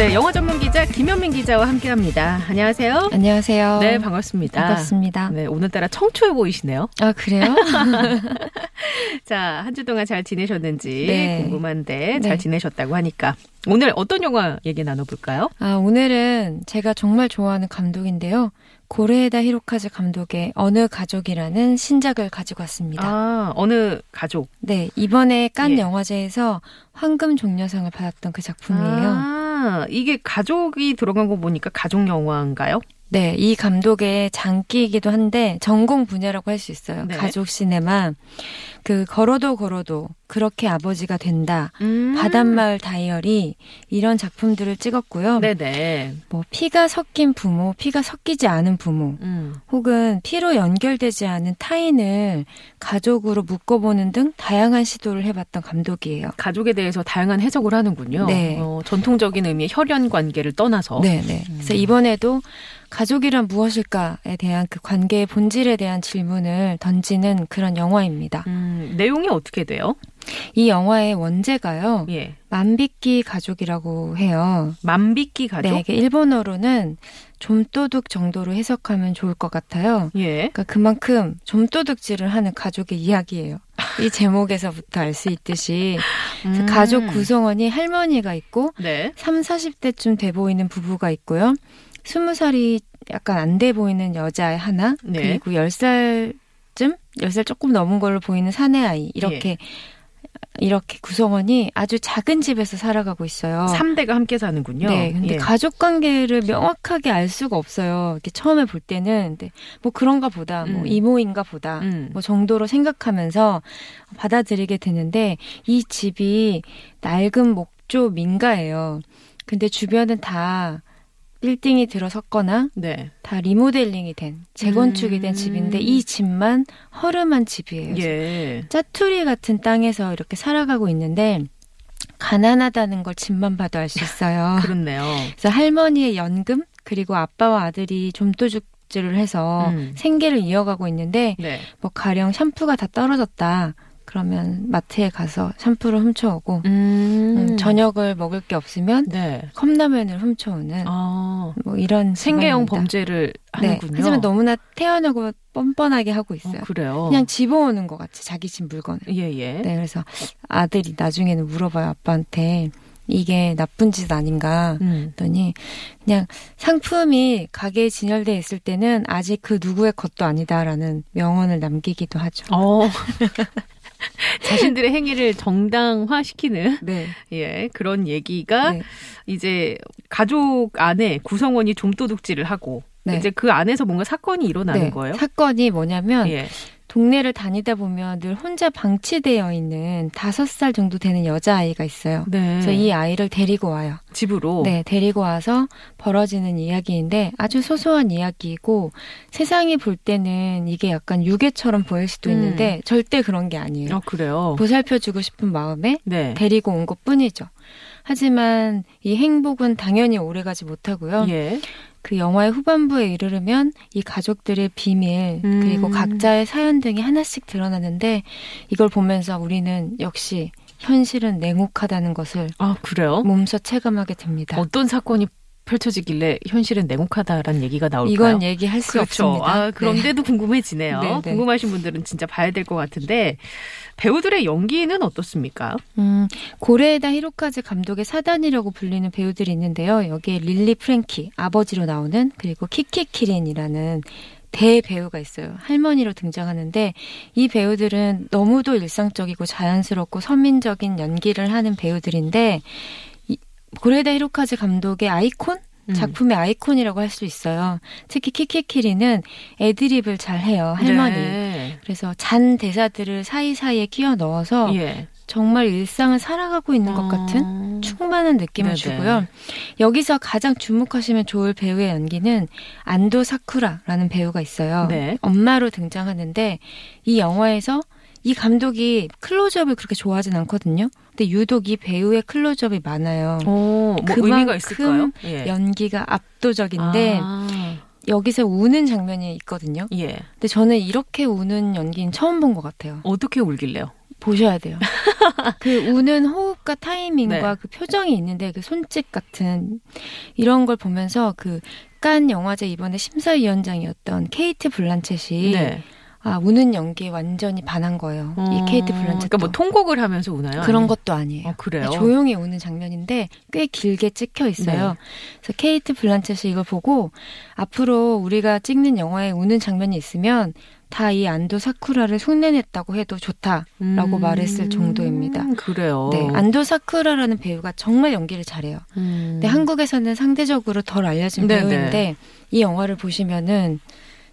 네, 영화 전문 기자 김현민 기자와 함께합니다. 안녕하세요. 안녕하세요. 네, 반갑습니다. 반갑습니다. 네, 오늘따라 청초해 보이시네요. 아, 그래요? 자, 한 주 동안 잘 지내셨는지 네. 궁금한데 잘 네. 지내셨다고 하니까 오늘 어떤 영화 얘기 나눠볼까요? 아, 오늘은 제가 정말 좋아하는 감독인데요. 고레에다 히로카즈 감독의 어느 가족이라는 신작을 가지고 왔습니다. 아, 어느 가족? 네, 이번에 깐 예. 영화제에서 황금 종려상을 받았던 그 작품이에요. 아, 이게 가족이 들어간 거 보니까 가족 영화인가요? 네, 이 감독의 장기이기도 한데 전공 분야라고 할 수 있어요. 네. 가족 시네마. 그 걸어도 걸어도 그렇게 아버지가 된다. 음. 바닷마을 다이어리 이런 작품들을 찍었고요. 네네. 뭐 피가 섞인 부모, 피가 섞이지 않은 부모, 음. 혹은 피로 연결되지 않은 타인을 가족으로 묶어보는 등 다양한 시도를 해봤던 감독이에요. 가족에 대해서 다양한 해석을 하는군요. 네. 어, 전통적인 의미의 혈연 관계를 떠나서. 네, 네. 그래서 이번에도 가족이란 무엇일까에 대한 그 관계의 본질에 대한 질문을 던지는 그런 영화입니다. 음, 내용이 어떻게 돼요? 이 영화의 원제가요, 예. 만비끼 가족이라고 해요. 만비끼 가족? 네, 일본어로는 좀도둑 정도로 해석하면 좋을 것 같아요. 예. 그러니까 그만큼 좀도둑질을 하는 가족의 이야기예요. 이 제목에서부터 알 수 있듯이 음. 가족 구성원이 할머니가 있고 네. 3, 40대쯤 돼 보이는 부부가 있고요. 20살이 약간 안 돼 보이는 여자 하나 네. 그리고 10살쯤 10살 조금 넘은 걸로 보이는 사내 아이 이렇게 이렇게 구성원이 아주 작은 집에서 살아가고 있어요. 삼대가 함께 사는군요. 네, 근데 예. 가족 관계를 명확하게 알 수가 없어요. 이렇게 처음에 볼 때는 근데 뭐 그런가 보다, 뭐 음. 이모인가 보다, 음. 뭐 정도로 생각하면서 받아들이게 되는데 이 집이 낡은 목조 민가예요. 근데 주변은 다 빌딩이 들어섰거나 네. 다 리모델링이 된 재건축이 된 음. 집인데 이 집만 허름한 집이에요. 예. 짜투리 같은 땅에서 이렇게 살아가고 있는데 가난하다는 걸 집만 봐도 알 수 있어요. 그렇네요. 그래서 할머니의 연금 그리고 아빠와 아들이 좀도둑질을 해서 음. 생계를 이어가고 있는데 네. 뭐 가령 샴푸가 다 떨어졌다. 그러면 마트에 가서 샴푸를 훔쳐오고 음. 음, 저녁을 먹을 게 없으면 네. 컵라면을 훔쳐오는 아, 뭐 이런 생계형 집안입니다. 범죄를 네, 하는군요. 하지만 너무나 태연하고 뻔뻔하게 하고 어, 있어요. 그래요. 그냥 집어오는 것 같이 자기 집 물건을. 예, 예. 네, 그래서 아들이 나중에는 물어봐요 아빠한테 이게 나쁜 짓 아닌가 음. 했더니 그냥 상품이 가게에 진열돼 있을 때는 아직 그 누구의 것도 아니다라는 명언을 남기기도 하죠. 어. 자신들의 행위를 정당화시키는 네. 예, 그런 얘기가 네. 이제 가족 안에 구성원이 좀도둑질을 하고 네. 이제 그 안에서 뭔가 사건이 일어나는 네. 거예요. 사건이 뭐냐면 예. 동네를 다니다 보면 늘 혼자 방치되어 있는 다섯 살 정도 되는 여자아이가 있어요. 네. 그래서 이 아이를 데리고 와요. 집으로 네, 데리고 와서 벌어지는 이야기인데 아주 소소한 이야기이고 세상이 볼 때는 이게 약간 유괴처럼 보일 수도 음. 있는데 절대 그런 게 아니에요. 아, 그래요. 보살펴주고 싶은 마음에 네. 데리고 온 것 뿐이죠. 하지만 이 행복은 당연히 오래가지 못하고요. 예. 그 영화의 후반부에 이르르면 이 가족들의 비밀 음. 그리고 각자의 사연 등이 하나씩 드러나는데 이걸 보면서 우리는 역시 현실은 냉혹하다는 것을 아, 그래요? 몸소 체감하게 됩니다. 어떤 사건이 펼쳐지길래 현실은 냉혹하다라는 얘기가 나올까요? 이건 얘기할 수 그렇죠. 없습니다. 아, 네. 그런데도 궁금해지네요. 네, 네. 궁금하신 분들은 진짜 봐야 될 것 같은데 배우들의 연기는 어떻습니까? 음, 고레에다 히로카즈 감독의 사단이라고 불리는 배우들이 있는데요. 여기에 릴리 프랭키 아버지로 나오는 그리고 키키 키린이라는 대배우가 있어요. 할머니로 등장하는데 이 배우들은 너무도 일상적이고 자연스럽고 서민적인 연기를 하는 배우들인데 이, 고레에다 히로카즈 감독의 아이콘 음. 작품의 아이콘이라고 할 수 있어요. 특히 키키키리는 애드립을 잘 해요, 할머니. 네. 그래서 잔 대사들을 사이사이에 끼워 넣어서 예. 정말 일상을 살아가고 있는 것 같은 어. 충만한 느낌을 네네. 주고요. 여기서 가장 주목하시면 좋을 배우의 연기는 안도 사쿠라라는 배우가 있어요. 네. 엄마로 등장하는데 이 영화에서 이 감독이 클로즈업을 그렇게 좋아하진 않거든요. 근데 유독 이 배우의 클로즈업이 많아요. 어, 뭐 그만큼 의미가 있을까요? 예. 연기가 압도적인데 아, 여기서 우는 장면이 있거든요. 예. 근데 저는 이렇게 우는 연기는 처음 본 것 같아요. 어떻게 울길래요? 보셔야 돼요. 그 우는 호흡과 타이밍과 네. 그 표정이 있는데 그 손짓 같은 이런 걸 보면서 그 깐 영화제 이번에 심사위원장이었던 케이트 블란쳇이 네. 아 우는 연기에 완전히 반한 거예요. 어, 이 케이트 블란쳇 그러니까 뭐 통곡을 하면서 우나요? 그런 아니면- 것도 아니에요. 어, 그래요. 조용히 우는 장면인데 꽤 길게 찍혀 있어요. 네. 그래서 케이트 블란쳇이 이걸 보고 앞으로 우리가 찍는 영화에 우는 장면이 있으면 다 이 안도 사쿠라를 흉내냈다고 해도 좋다라고 음, 말했을 정도입니다. 그래요. 네, 안도 사쿠라라는 배우가 정말 연기를 잘해요. 음. 근데 한국에서는 상대적으로 덜 알려진 네네. 배우인데 이 영화를 보시면은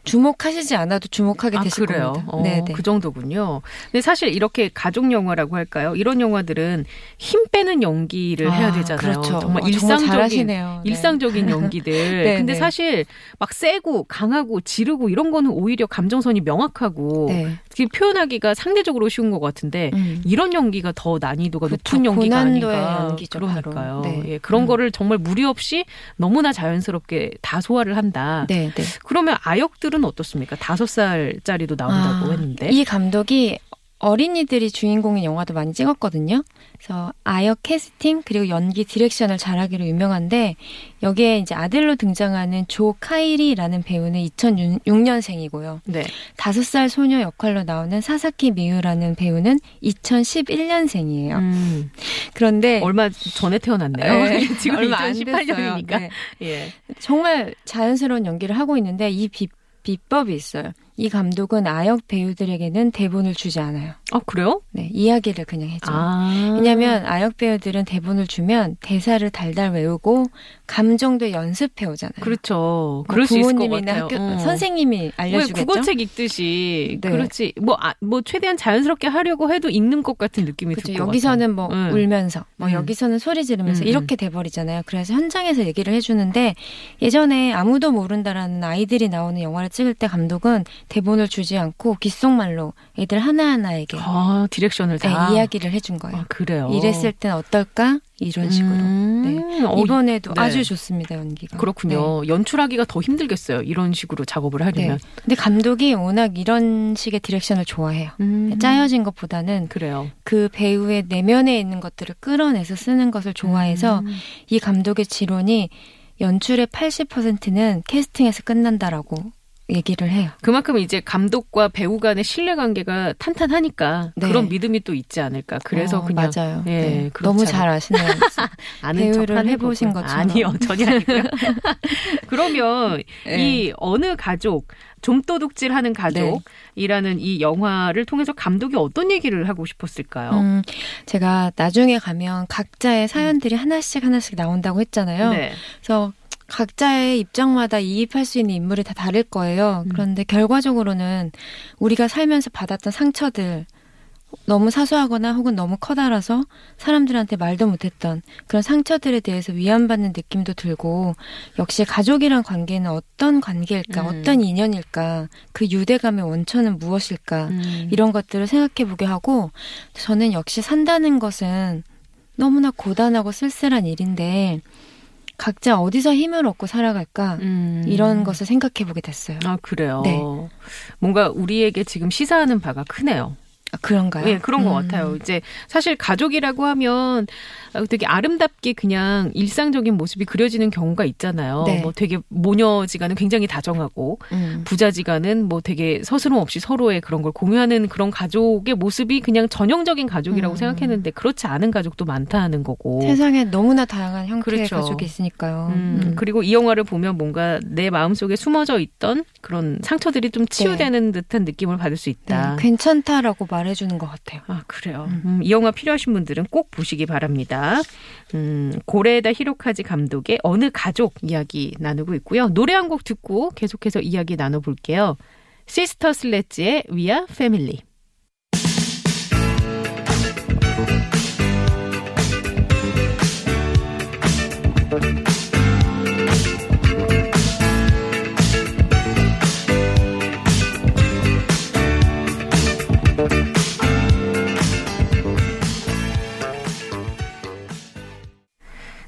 주목하시지 않아도 주목하게 아, 되실 그래요? 겁니다. 어, 네, 네. 그 정도군요. 근데 사실 이렇게 가족 영화라고 할까요? 이런 영화들은 힘 빼는 연기를 해야 아, 되잖아요. 그렇죠. 정말 어, 일상적인. 네. 일상적인 연기들. 네, 근데 네. 사실 막 세고 강하고 지르고 이런 거는 오히려 감정선이 명확하고 네. 표현하기가 상대적으로 쉬운 것 같은데 음. 이런 연기가 더 난이도가 그쵸, 높은 연기가 아닌가. 연기죠, 그러니까요. 네. 예, 그런 음. 거를 정말 무리 없이 너무나 자연스럽게 다 소화를 한다. 네, 네. 그러면 아역들은 어떻습니까? 다섯 살짜리도 나온다고 아, 했는데. 이 감독이 어린이들이 주인공인 영화도 많이 찍었거든요. 그래서 아역 캐스팅 그리고 연기 디렉션을 잘하기로 유명한데 여기에 이제 아들로 등장하는 조 카이리라는 배우는 2006년생이고요. 네. 다섯 살 소녀 역할로 나오는 사사키 미유라는 배우는 2011년생이에요. 음, 그런데 얼마 전에 태어났네요. 네, 지금 얼마 안 2018년이니까. 됐어요. 네. 예. 정말 자연스러운 연기를 하고 있는데 이 비, 비법이 있어요. 이 감독은 아역 배우들에게는 대본을 주지 않아요. 아, 그래요? 네, 이야기를 그냥 해줘요. 아. 왜냐하면 아역 배우들은 대본을 주면 대사를 달달 외우고 감정도 연습해 오잖아요. 그렇죠. 뭐 그럴 수 있을 것 부모님이나 같아요. 학교 어. 선생님이 왜 알려주겠죠. 국어책 읽듯이 네. 그렇지 뭐 아, 뭐 최대한 자연스럽게 하려고 해도 읽는 것 같은 느낌이 그렇죠. 들것 여기서는 뭐 음. 울면서, 뭐 음. 여기서는 소리 지르면서 음, 이렇게 돼 버리잖아요. 그래서 현장에서 얘기를 해주는데 예전에 아무도 모른다라는 아이들이 나오는 영화를 찍을 때 감독은 대본을 주지 않고 귓속말로 애들 하나하나에게 아 direction을 네, 다 이야기를 해준 거예요. 아, 그래요. 이랬을 땐 어떨까? 이런 식으로. 음. 네. 어, 이번에도 네. 아주 좋습니다 연기가. 그렇군요. 네. 연출하기가 더 힘들겠어요. 이런 식으로 작업을 하려면. 근데 감독이 워낙 이런 식의 direction을 좋아해요. 음. 짜여진 것보다는 그래요. 그 배우의 내면에 있는 것들을 끌어내서 쓰는 것을 좋아해서 음. 이 감독의 지론이 연출의 80%는 캐스팅에서 끝난다라고 얘기를 해요. 그만큼 이제 감독과 배우 간의 신뢰 관계가 탄탄하니까 네. 그런 믿음이 또 있지 않을까. 그래서 어, 그냥 맞아요. 예, 네. 너무. 잘 아시네요. 아는 배우를 해보신. 것처럼. 아니요 전혀 아니고요. 그러면 네. 이 어느 가족 좀도둑질하는 가족이라는 이 영화를 통해서 감독이 어떤 얘기를 하고 싶었을까요? 음, 제가 나중에 가면 각자의 사연들이 하나씩 하나씩 나온다고 했잖아요. 네. 그래서 각자의 입장마다 이입할 수 있는 인물이 다 다를 거예요. 음. 그런데 결과적으로는 우리가 살면서 받았던 상처들, 너무 사소하거나 혹은 너무 커다라서 사람들한테 말도 못했던 그런 상처들에 대해서 위안받는 느낌도 들고 역시 가족이란 관계는 어떤 관계일까, 음. 어떤 인연일까, 그 유대감의 원천은 무엇일까, 음. 이런 것들을 생각해 보게 하고 저는 역시 산다는 것은 너무나 고단하고 쓸쓸한 일인데 각자 어디서 힘을 얻고 살아갈까 음. 이런 것을 생각해 보게 됐어요. 아 그래요. 네. 뭔가 우리에게 지금 시사하는 바가 크네요. 아, 그런가요? 예, 그런 것 음. 같아요. 이제 사실 가족이라고 하면 되게 아름답게 그냥 일상적인 모습이 그려지는 경우가 있잖아요. 네. 뭐 되게 모녀지간은 굉장히 다정하고 음. 부자지간은 뭐 되게 서스럼 없이 서로의 그런 걸 공유하는 그런 가족의 모습이 그냥 전형적인 가족이라고 음. 생각했는데 그렇지 않은 가족도 많다는 거고. 세상에 너무나 다양한 형태의 그렇죠. 가족이 있으니까요. 음, 음. 그리고 이 영화를 보면 뭔가 내 마음속에 숨어져 있던 그런 상처들이 좀 치유되는 듯한 느낌을 받을 수 네, 있다. 괜찮다라고 말해 잘해주는 것 같아요. 아, 그래요. 음, 이 영화 필요하신 분들은 꼭 보시기 바랍니다. 음, 고레에다 히로카즈 감독의 어느 가족 이야기 나누고 있고요. 노래 한 곡 듣고 계속해서 이야기 나눠볼게요. 시스터 슬래지의 We Are Family.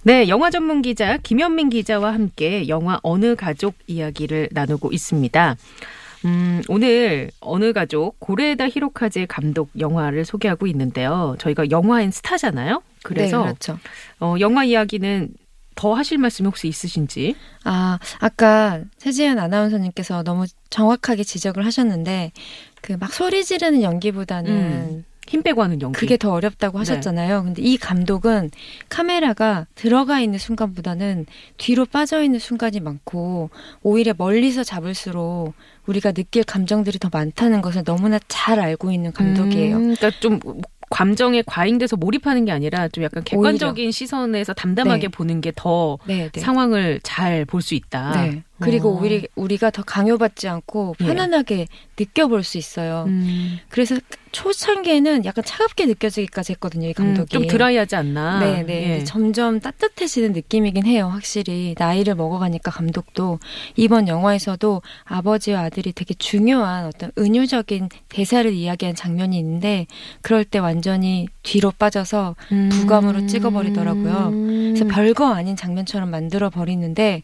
네, 영화 전문 기자 김현민 기자와 함께 영화 어느 가족 이야기를 나누고 있습니다. 음, 오늘 어느 가족 고레에다 히로카즈의 감독 영화를 소개하고 있는데요. 저희가 영화엔 스타잖아요. 그래서 네, 그렇죠. 어, 영화 이야기는 더 하실 말씀이 혹시 있으신지? 아, 아까 최지은 아나운서님께서 너무 정확하게 지적을 하셨는데 그 막 소리 지르는 연기보다는 음, 힘 빼고 하는 연기. 그게 더 어렵다고 하셨잖아요. 근데 이 감독은 카메라가 들어가 있는 순간보다는 뒤로 빠져 있는 순간이 많고 오히려 멀리서 잡을수록 우리가 느낄 감정들이 더 많다는 것을 너무나 잘 알고 있는 감독이에요. 음, 그러니까 좀 감정에 과잉돼서 몰입하는 게 아니라 좀 약간 객관적인 시선에서 담담하게 네. 보는 게더 네, 네. 상황을 잘 볼 수 있다. 네. 그리고 어. 우리 우리가 더 강요받지 않고 예. 편안하게 느껴볼 수 있어요. 음, 그래서 초창기에는 약간 차갑게 느껴지기까지 했거든요, 이 감독이. 음, 좀 드라이하지 않나. 네, 네. 예. 점점 따뜻해지는 느낌이긴 해요, 확실히. 나이를 먹어가니까 감독도. 이번 영화에서도 아버지와 아들이 되게 중요한 어떤 은유적인 대사를 이야기한 장면이 있는데, 그럴 때 완전히 뒤로 빠져서 부감으로 찍어버리더라고요. 그래서 음. 별거 아닌 장면처럼 만들어 버리는데,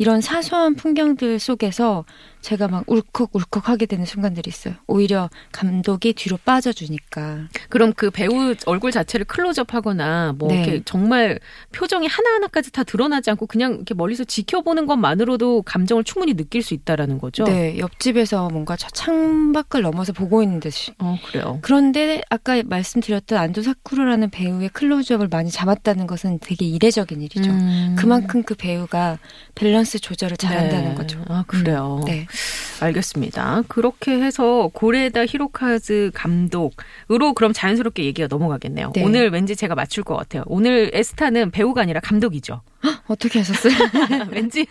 이런 사소한 풍경들 속에서 제가 막 울컥울컥 하게 되는 순간들이 있어요. 오히려 감독이 뒤로 빠져주니까. 그럼 그 배우 얼굴 자체를 클로즈업하거나 뭐 네. 이렇게 정말 표정이 하나 하나까지 다 드러나지 않고 그냥 이렇게 멀리서 지켜보는 것만으로도 감정을 충분히 느낄 수 있다라는 거죠. 네, 옆집에서 뭔가 저 창밖을 넘어서 보고 있는 듯이. 어 그래요. 그런데 아까 말씀드렸던 안도 사쿠라라는 배우의 클로즈업을 많이 잡았다는 것은 되게 이례적인 일이죠. 음. 그만큼 그 배우가 밸런스 조절을 잘한다는 네. 거죠. 아 그래요. 음, 네. 알겠습니다. 그렇게 해서 고레다 히로카즈 감독으로 그럼 자연스럽게 얘기가 넘어가겠네요. 네. 오늘 왠지 제가 맞출 것 같아요. 오늘 에스타는 배우가 아니라 감독이죠. 어떻게 하셨어요? 왠지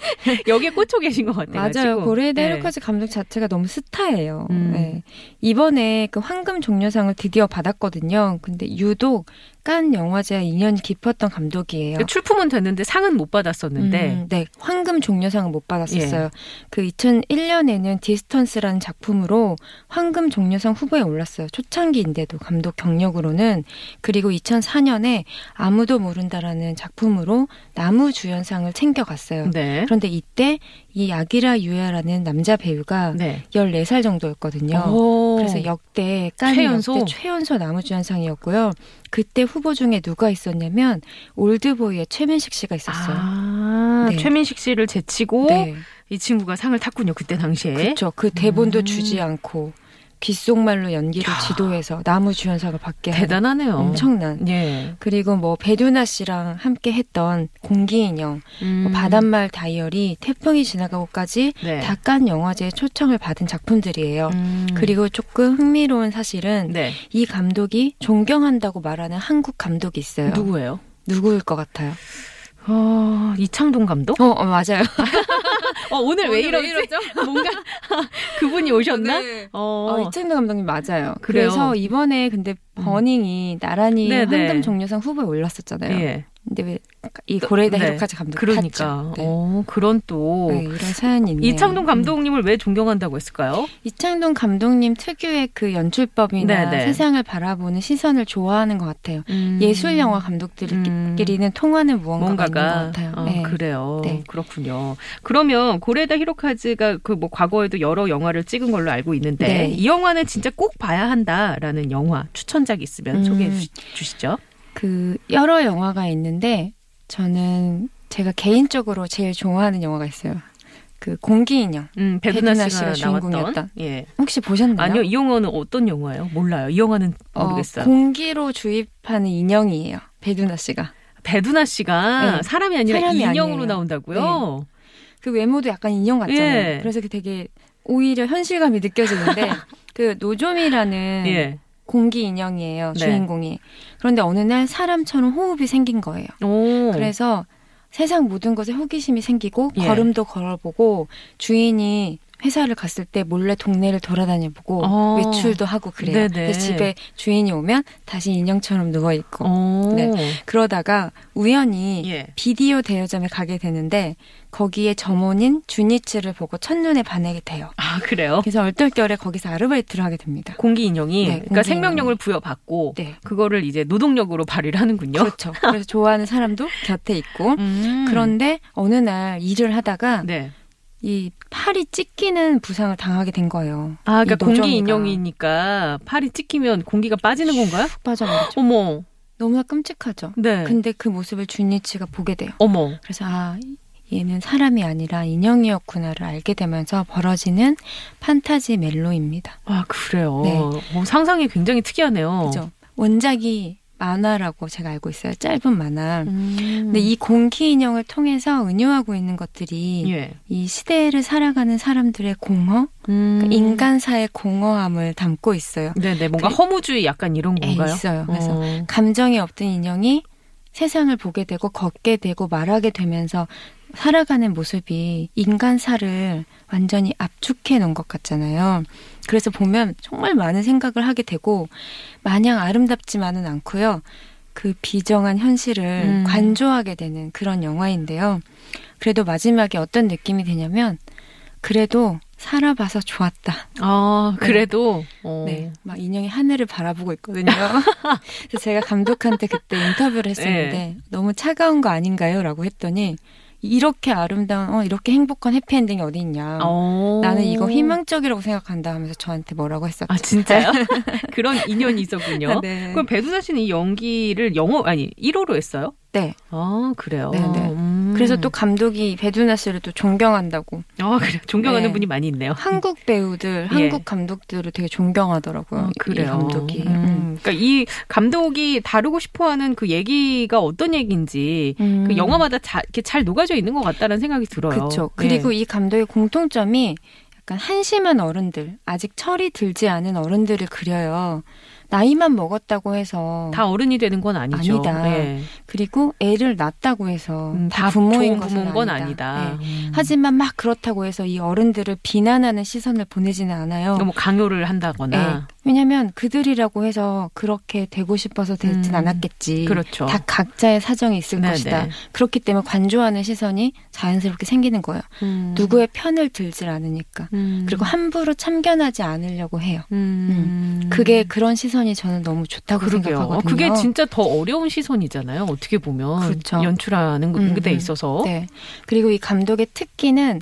여기에 꽂혀 계신 것 같아요. 맞아요. 고레에다 네. 히로카즈 감독 자체가 너무 스타예요. 음. 네. 이번에 그 황금 종려상을 드디어 받았거든요. 근데 유독 깐 영화제와 인연이 깊었던 감독이에요. 출품은 됐는데 상은 못 받았었는데 음, 네, 황금 종려상을 못 받았었어요. 그 2001년에는 디스턴스라는 작품으로 황금 종려상 후보에 올랐어요. 초창기인데도 감독 경력으로는 그리고 2004년에 아무도 모른다라는 작품으로 남우 주연상을 챙겨갔어요. 네. 그런데 이때 이 야기라 유야라는 남자 배우가 네. 14살 정도였거든요. 오. 그래서 역대 칸 최연소? 역대 최연소 남우주연상이었고요. 그때 후보 중에 누가 있었냐면 올드보이의 최민식 씨가 있었어요. 아, 네. 최민식 씨를 제치고 네, 이 친구가 상을 탔군요. 그때 당시에. 그렇죠. 그 대본도 음. 주지 않고 귓속말로 연기를 야. 지도해서 나무 주연상을 받게 하는 대단하네요. 엄청난. 예. 그리고 뭐 배두나 씨랑 함께 했던 공기인형, 음. 뭐 바닷말 다이어리, 태풍이 지나가고까지 네. 다깐 영화제에 초청을 받은 작품들이에요. 음. 그리고 조금 흥미로운 사실은 네. 이 감독이 존경한다고 말하는 한국 감독이 있어요. 누구예요? 누구일 것 같아요? 어, 이창동 감독? 어, 어, 맞아요. 어, 오늘, 왜 이러지? 뭔가 그분이 오셨나? 네. 어. 어, 이창동 감독님 맞아요. 그래요? 그래서 이번에 근데 버닝이 나란히 네, 네. 황금 종려상 후보에 올랐었잖아요. 예. 근데 왜 이 고레에다 네. 히로카즈 감독 그러니까. 네. 어, 그런 또 네, 이런 사연이 있네요. 이창동 음. 감독님을 왜 존경한다고 했을까요? 이창동 감독님 특유의 그 연출법이나 네, 네. 세상을 바라보는 시선을 좋아하는 것 같아요. 예술 영화 감독들끼리는 통하는 무언가가 있는 것 뭔가가 같아요. 어, 네. 그래요. 네. 그렇군요. 그러면 고레다 히로카즈가 그 뭐 과거에도 여러 영화를 찍은 걸로 알고 있는데 네. 이 영화는 진짜 꼭 봐야 한다라는 영화 추천작 있으면 음. 소개해 주- 주시죠. 그 여러 영화가 있는데 저는 제가 개인적으로 제일 좋아하는 영화가 있어요. 그 공기인형. 음, 배두나 배두나 씨가, 주인공이었던. 예. 혹시 보셨나요? 아니요, 이 영화는 어떤 영화예요? 몰라요. 이 영화는 어, 모르겠어요. 공기로 주입하는 인형이에요. 배두나 씨가. 배두나 씨가 네. 사람이 아니라 사람이 인형으로 아니에요. 나온다고요? 그 외모도 약간 인형 같잖아요. 예. 그래서 그 되게 오히려 현실감이 느껴지는데 그 노조미라는 예. 공기 인형이에요. 네. 주인공이. 그런데 어느 날 사람처럼 호흡이 생긴 거예요. 오. 그래서 세상 모든 것에 호기심이 생기고 예. 걸음도 걸어보고 주인이 회사를 갔을 때 몰래 동네를 돌아다녀 보고 어. 외출도 하고 그래요. 네네. 집에 주인이 오면 다시 인형처럼 누워 있고 오. 네. 그러다가 우연히 예. 비디오 대여점에 가게 되는데 거기에 점원인 주니츠를 보고 첫눈에 반하게 돼요. 아, 그래요? 그래서 얼떨결에 거기서 아르바이트를 하게 됩니다. 공기 인형이 네, 그러니까 공기 생명력을. 부여받고 네. 그거를 이제 노동력으로 발휘를 하는군요. 그렇죠. 그래서 좋아하는 사람도 곁에 있고 음. 그런데 어느 날 일을 하다가 네. 이 팔이 찢기는 부상을 당하게 된 거예요. 아, 그러니까 이 공기 인형이니까 팔이 찍히면 공기가 빠지는 건가요? 푹 빠져버리죠. 어머. 너무나 끔찍하죠. 네. 근데 그 모습을 주니치가 보게 돼요. 어머. 그래서 아 얘는 사람이 아니라 인형이었구나를 알게 되면서 벌어지는 판타지 멜로입니다. 아, 그래요. 네. 어, 상상이 굉장히 특이하네요. 그죠? 원작이 만화라고 제가 알고 있어요. 짧은 만화. 음. 근데 이 공기 인형을 통해서 은유하고 있는 것들이 예. 이 시대를 살아가는 사람들의 공허, 음. 그러니까 인간사의 공허함을 담고 있어요. 네네. 뭔가 그- 허무주의 약간 이런 에, 건가요? 있어요. 그래서 어. 감정이 없던 인형이 세상을 보게 되고 걷게 되고 말하게 되면서 살아가는 모습이 인간사를 완전히 압축해 놓은 것 같잖아요. 그래서 보면 정말 많은 생각을 하게 되고 마냥 아름답지만은 않고요. 그 비정한 현실을 음. 관조하게 되는 그런 영화인데요. 그래도 마지막에 어떤 느낌이 드냐면 그래도 살아봐서 좋았다. 아, 그래도. 어. 네, 막 인형이 하늘을 바라보고 있거든요. 그래서 제가 감독한테 그때 인터뷰를 했었는데 네. 너무 차가운 거 아닌가요?라고 했더니 이렇게 아름다운, 어, 이렇게 행복한 해피엔딩이 어디 있냐. 어. 나는 이거 희망적이라고 생각한다 하면서 저한테 뭐라고 했었죠. 아, 진짜요? 그런 인연이 있었군요. 네. 그럼 배두나 씨는 이 연기를 영어, 아니, 1호로 했어요? 네. 아, 그래요? 네, 네. 음. 그래서 또 감독이 배두나 씨를 또 존경한다고. 아, 그래. 존경하는 네. 분이 많이 있네요. 한국 배우들, 예. 한국 감독들을 되게 존경하더라고요. 아, 그래요. 이 감독이. 음. 음. 그러니까 이 감독이 다루고 싶어 하는 그 얘기가 어떤 얘기인지 음. 그 영화마다 자, 이렇게 잘 녹아져 있는 것 같다는 생각이 들어요. 그렇죠. 그리고 이 감독의 공통점이 약간 한심한 어른들, 아직 철이 들지 않은 어른들을 그려요. 나이만 먹었다고 해서 다 어른이 되는 건 아니죠. 아니다. 네. 그리고 애를 낳았다고 해서 음, 다 다 부모인 것은 부모인 건 아니다. 아니다. 네. 음. 하지만 막 그렇다고 해서 이 어른들을 비난하는 시선을 보내지는 않아요. 너무 강요를 한다거나. 네. 왜냐하면 그들이라고 해서 그렇게 되고 싶어서 되진 음, 않았겠지. 그렇죠. 다 각자의 사정이 있을 네네. 것이다. 그렇기 때문에 관조하는 시선이 자연스럽게 생기는 거예요. 음. 누구의 편을 들질 않으니까. 음. 그리고 함부로 참견하지 않으려고 해요. 음. 그게 그런 시선이 저는 너무 좋다고 그러게요. 생각하거든요. 그게 진짜 더 어려운 시선이잖아요. 어떻게 보면 그렇죠. 연출하는 음, 데 음. 있어서. 네. 그리고 이 감독의 특기는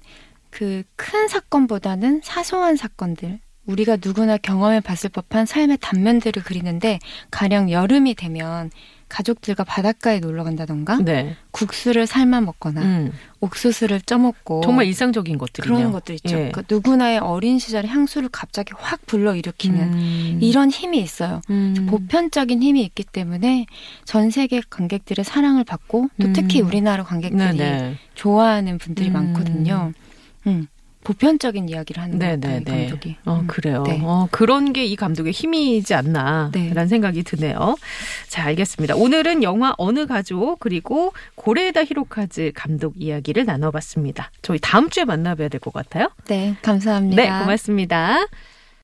그 큰 사건보다는 사소한 사건들. 우리가 누구나 경험해 봤을 법한 삶의 단면들을 그리는데 가령 여름이 되면 가족들과 바닷가에 놀러 간다던가 네. 국수를 삶아 먹거나 음. 옥수수를 쪄먹고 정말 일상적인 것들이네요. 그런 것들 있죠. 예. 그 누구나의 어린 시절의 향수를 갑자기 확 불러일으키는 음. 이런 힘이 있어요. 음. 보편적인 힘이 있기 때문에 전 세계 관객들의 사랑을 받고 또 음. 특히 우리나라 관객들이 네네. 좋아하는 분들이 음. 많거든요. 음. 보편적인 이야기를 하는 것 같아요, 이 네네네. 감독이. 어, 음. 그래요. 네. 어, 그런 게 이 감독의 힘이지 않나라는 네. 생각이 드네요. 자, 알겠습니다. 오늘은 영화 어느 가족 그리고 고레에다 히로카즈 감독 이야기를 나눠봤습니다. 저희 다음 주에 만나봐야 될 것 같아요. 네, 감사합니다. 네, 고맙습니다.